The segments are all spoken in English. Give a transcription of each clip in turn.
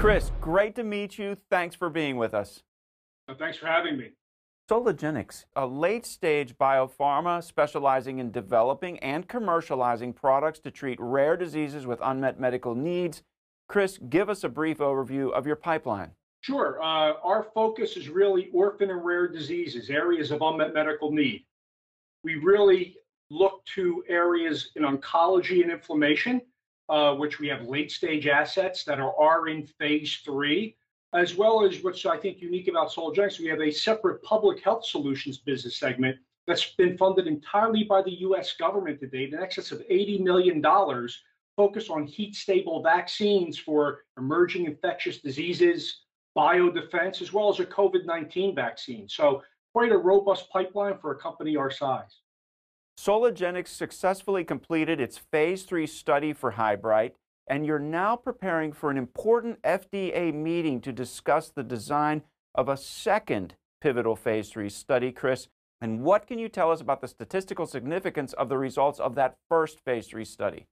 Chris, great to meet you. Thanks for being with us. thanks for having me. Soligenix, a late stage biopharma specializing in developing and commercializing products to treat rare diseases with unmet medical needs. Chris, give us a brief overview of your pipeline. Sure. Uh, our focus is really orphan and rare diseases, areas of unmet medical need. We really look to areas in oncology and inflammation, uh, which we have late stage assets that are, are in phase three, as well as what's I think unique about Soligenix, we have a separate public health solutions business segment that's been funded entirely by the US government to date, in excess of $80 million, focused on heat stable vaccines for emerging infectious diseases, biodefense, as well as a COVID 19 vaccine. So, quite a robust pipeline for a company our size. Soligenix successfully completed its phase three study for Hybryte, and you're now preparing for an important FDA meeting to discuss the design of a second pivotal phase three study, Chris. And what can you tell us about the statistical significance of the results of that first phase three study?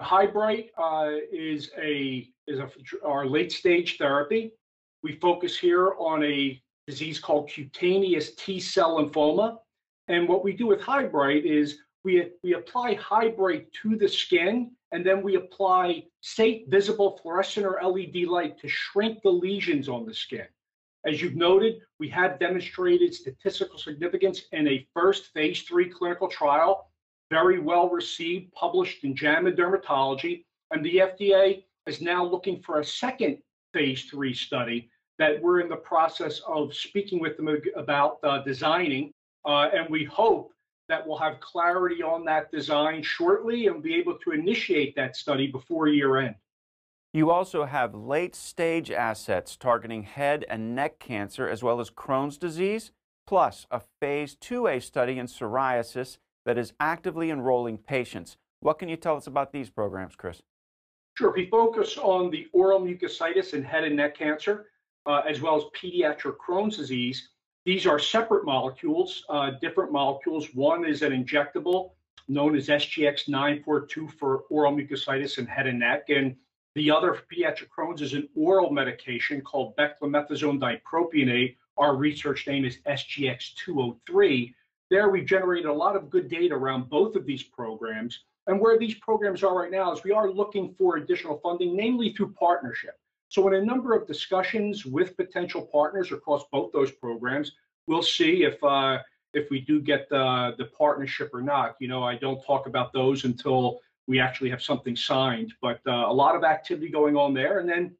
Hybryte uh, is a is a, our late stage therapy. We focus here on a disease called cutaneous T cell lymphoma. And what we do with Hybryte is we, we apply Hybryte to the skin, and then we apply state visible fluorescent or LED light to shrink the lesions on the skin. As you've noted, we have demonstrated statistical significance in a first phase three clinical trial, very well received, published in JAMA Dermatology, and the FDA is now looking for a second phase three study that we're in the process of speaking with them about uh, designing uh, and we hope that we'll have clarity on that design shortly and be able to initiate that study before year end. You also have late stage assets targeting head and neck cancer as well as Crohn's disease, plus a phase 2A study in psoriasis that is actively enrolling patients. What can you tell us about these programs, Chris? Sure. We focus on the oral mucositis and head and neck cancer, uh, as well as pediatric Crohn's disease. These are separate molecules, uh, different molecules. One is an injectable known as SGX-942 for oral mucositis and head and neck. And the other for pediatric Crohn's is an oral medication called beclomethasone dipropionate. Our research name is SGX-203. There we've generated a lot of good data around both of these programs. And where these programs are right now is we are looking for additional funding, namely through partnership. So in a number of discussions with potential partners across both those programs, we'll see if uh, if we do get the, the partnership or not. You know, I don't talk about those until we actually have something signed, but uh, a lot of activity going on there. And then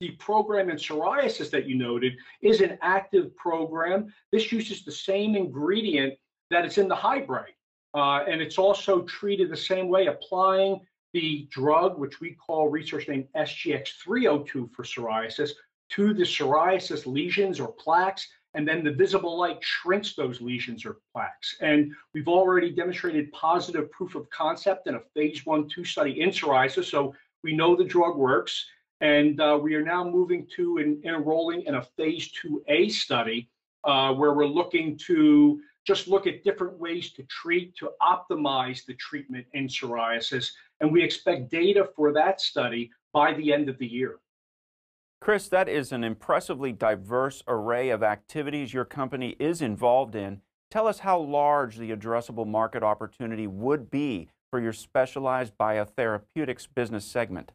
the program in psoriasis that you noted is an active program. This uses the same ingredient that is in the Hybryte. Uh, and it's also treated the same way, applying the drug, which we call research name SGX302 for psoriasis, to the psoriasis lesions or plaques, and then the visible light shrinks those lesions or plaques. And we've already demonstrated positive proof of concept in a phase one, two study in psoriasis. So we know the drug works. And uh, we are now moving to and enrolling in a phase 2A study uh, where we're looking to just look at different ways to treat, to optimize the treatment in psoriasis. And we expect data for that study by the end of the year. Chris, that is an impressively diverse array of activities your company is involved in. Tell us how large the addressable market opportunity would be for your specialized biotherapeutics business segment.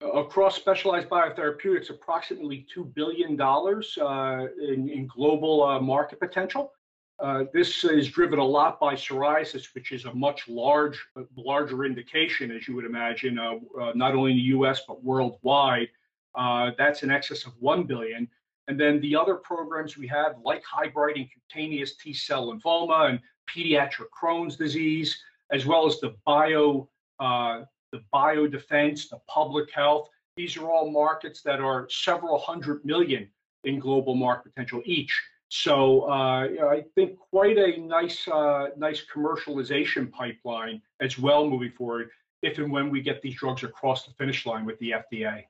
Across specialized biotherapeutics, approximately $2 billion uh, in, in, global uh, market potential. Uh, this is driven a lot by psoriasis, which is a much large, larger indication, as you would imagine, uh, uh, not only in the U.S. but worldwide. Uh, that's in excess of one billion. And then the other programs we have, like Hybryte and cutaneous T cell lymphoma and pediatric Crohn's disease, as well as the bio, uh, the biodefense, the public health. These are all markets that are several hundred million in global market potential each. So uh, I think quite a nice, uh, nice commercialization pipeline as well moving forward, if and when we get these drugs across the finish line with the FDA.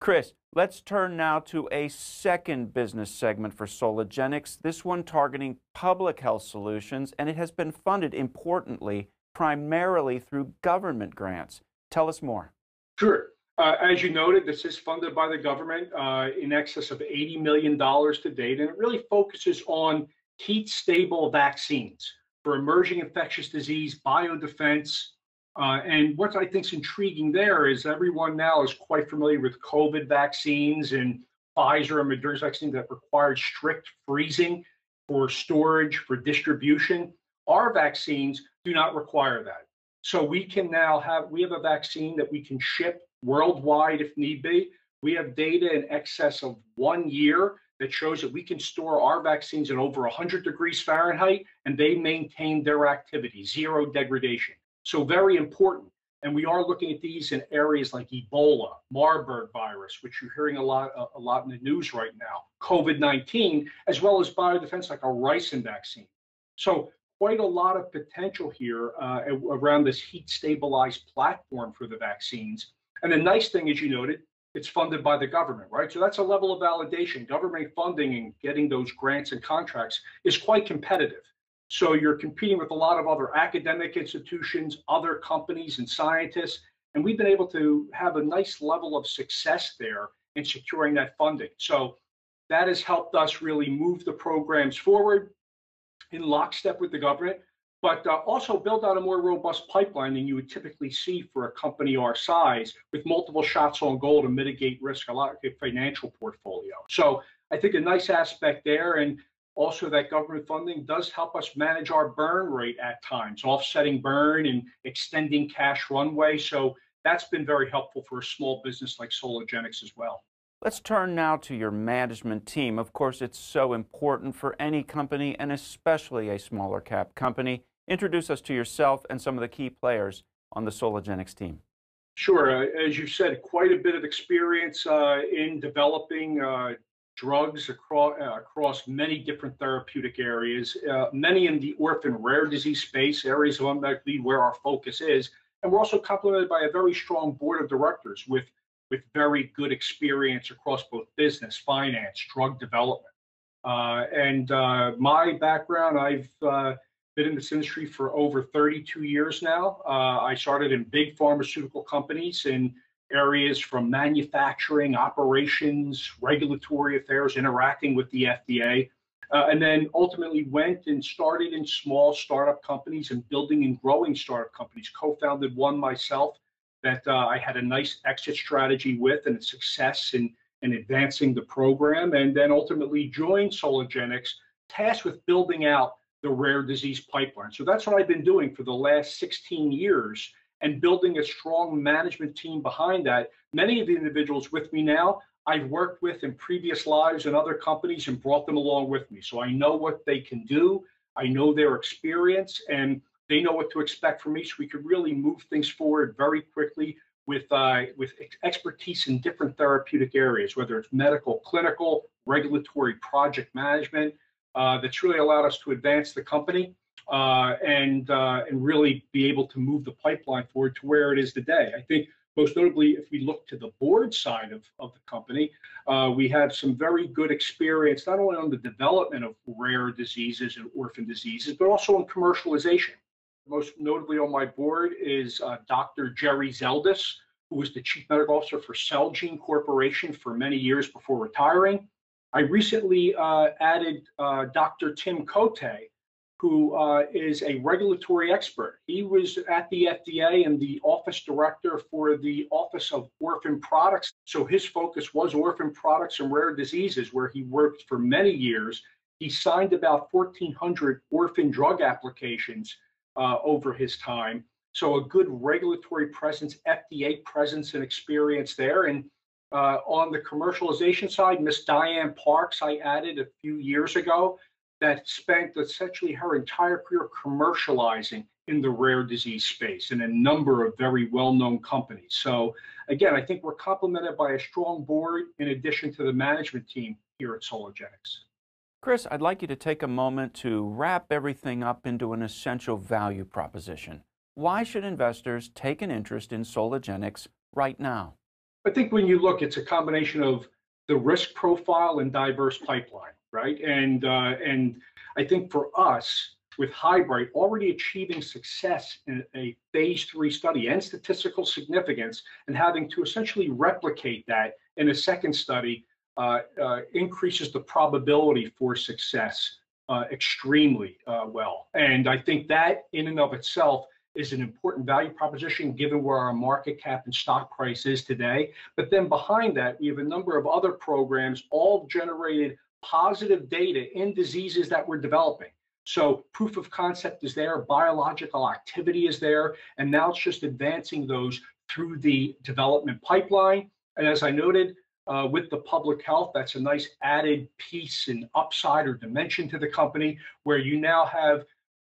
Chris, let's turn now to a second business segment for Soligenix, this one targeting public health solutions, and it has been funded importantly primarily through government grants. Tell us more. Sure. Uh, as you noted, this is funded by the government uh, in excess of $80 million to date, and it really focuses on heat stable vaccines for emerging infectious disease, biodefense. Uh, and what I think is intriguing there is everyone now is quite familiar with COVID vaccines and Pfizer and Moderna's vaccines that required strict freezing for storage, for distribution. Our vaccines do not require that. So we can now have, we have a vaccine that we can ship worldwide if need be. We have data in excess of one year that shows that we can store our vaccines at over 100 degrees Fahrenheit and they maintain their activity, zero degradation. So very important. And we are looking at these in areas like Ebola, Marburg virus, which you're hearing a lot, a, a lot in the news right now, COVID-19, as well as biodefense like a ricin vaccine. So quite a lot of potential here uh, around this heat stabilized platform for the vaccines. And the nice thing, as you noted, it's funded by the government, right? So that's a level of validation. Government funding and getting those grants and contracts is quite competitive. So you're competing with a lot of other academic institutions, other companies and scientists. And we've been able to have a nice level of success there in securing that funding. So that has helped us really move the programs forward in lockstep with the government but uh, also build out a more robust pipeline than you would typically see for a company our size with multiple shots on goal to mitigate risk a lot of financial portfolio. So I think a nice aspect there and also that government funding does help us manage our burn rate at times, offsetting burn and extending cash runway. So that's been very helpful for a small business like Soligenix as well. Let's turn now to your management team. Of course, it's so important for any company and especially a smaller cap company. Introduce us to yourself and some of the key players on the Soligenix team. Sure. Uh, as you said, quite a bit of experience uh, in developing uh, drugs across, uh, across many different therapeutic areas, uh, many in the orphan rare disease space, areas of unmet need where our focus is. And we're also complemented by a very strong board of directors with, with very good experience across both business, finance, drug development. Uh, and my background, I've been in this industry for over 32 years now. Uh, I started in big pharmaceutical companies in areas from manufacturing, operations, regulatory affairs, interacting with the FDA, uh, and then ultimately went and started in small startup companies and building and growing startup companies. Co-founded one myself that uh, I had a nice exit strategy with and a success in, in advancing the program, and then ultimately joined Soligenix, tasked with building out the rare disease pipeline. So that's what I've been doing for the last 16 years and building a strong management team behind that. Many of the individuals with me now, I've worked with in previous lives and other companies and brought them along with me. So I know what they can do. I know their experience and they know what to expect from me. So we could really move things forward very quickly with uh, with expertise in different therapeutic areas, whether it's medical, clinical, regulatory, project management uh, that's really allowed us to advance the company uh, and uh, and really be able to move the pipeline forward to where it is today. I think most notably, if we look to the board side of, of the company, uh, we have some very good experience not only on the development of rare diseases and orphan diseases, but also on commercialization. Most notably on my board is uh, Dr. Jerry Zeldis, who was the chief medical officer for Celgene Corporation for many years before retiring. I recently uh, added uh, Dr. Tim Cote, who uh, is a regulatory expert. He was at the FDA and the office director for the Office of Orphan Products. So his focus was orphan products and rare diseases, where he worked for many years. He signed about 1,400 orphan drug applications uh, over his time. So a good regulatory presence, FDA presence and experience there. And uh, on the commercialization side, Miss Diane Parks, I added a few years ago, that spent essentially her entire career commercializing in the rare disease space in a number of very well-known companies. So again, I think we're complemented by a strong board in addition to the management team here at Soligenix. Chris, I'd like you to take a moment to wrap everything up into an essential value proposition. Why should investors take an interest in Soligenix right now? I think when you look, it's a combination of the risk profile and diverse pipeline, right? And uh, and I think for us, with HyBryte already achieving success in a phase three study and statistical significance and having to essentially replicate that in a second study uh, uh, increases the probability for success uh, extremely uh, well. And I think that in and of itself is an important value proposition given where our market cap and stock price is today. But then behind that, we have a number of other programs all generated positive data in diseases that we're developing. So proof of concept is there, biological activity is there, and now it's just advancing those through the development pipeline. And as I noted, uh, with the public health, that's a nice added piece and upside or dimension to the company where you now have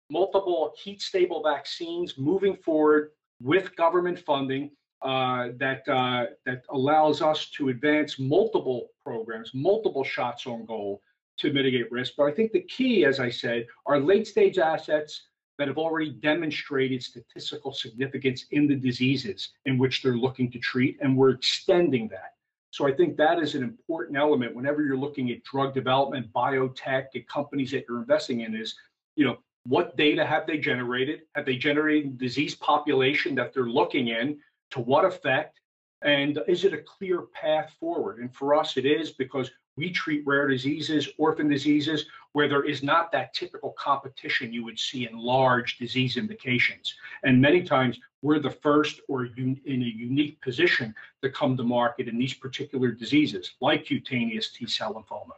multiple heat stable vaccines moving forward with government funding uh, that uh, that allows us to advance multiple programs, multiple shots on goal to mitigate risk. But I think the key, as I said, are late stage assets that have already demonstrated statistical significance in the diseases in which they're looking to treat, and we're extending that. So I think that is an important element whenever you're looking at drug development, biotech, at companies that you're investing in is, you know, what data have they generated? Have they generated disease population that they're looking in? To what effect? And is it a clear path forward? And for us, it is because we treat rare diseases, orphan diseases, where there is not that typical competition you would see in large disease indications. And many times we're the first or in a unique position to come to market in these particular diseases, like cutaneous T cell lymphoma.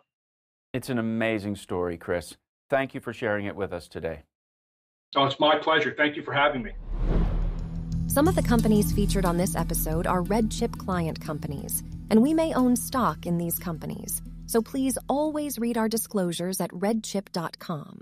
It's an amazing story, Chris. Thank you for sharing it with us today. Oh, it's my pleasure. Thank you for having me. Some of the companies featured on this episode are red chip client companies, and we may own stock in these companies. So please always read our disclosures at redchip.com.